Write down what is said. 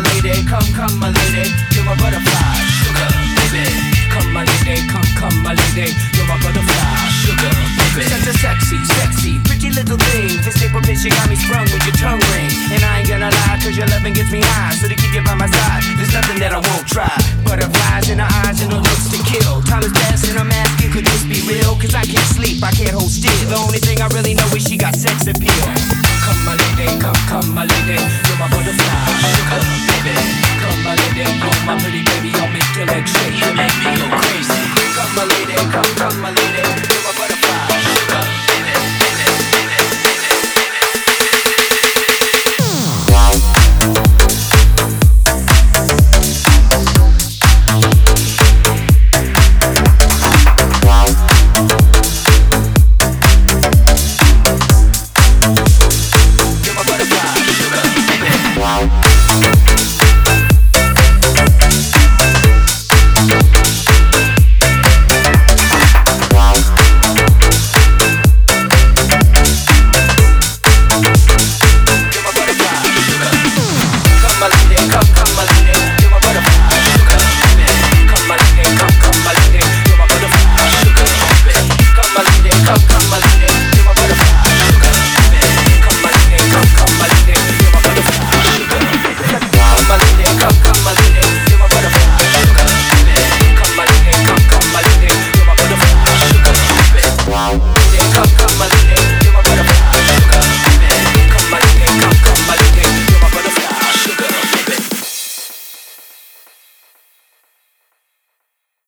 my lady, come, come my lady, you're my butterfly, sugar, baby. Come my lady, come, come my lady, you're my butterfly, sugar, baby. Such a sexy, sexy, pretty little thing. This paper bitch, you got me sprung with your tongue ring. And I ain't gonna lie, cause your loving gets me high. So to keep you by my side, there's nothing that I won't try. Butterflies in her eyes and her looks to kill. Time is passing, I'm asking, could this be real? Cause I can't sleep, I can't hold still. The only thing I really know is she got sex appeal. Come my lady, come, come my lady, you're my butterfly, baby. Come my lady, you're my pretty baby. I'll make your like make me go crazy.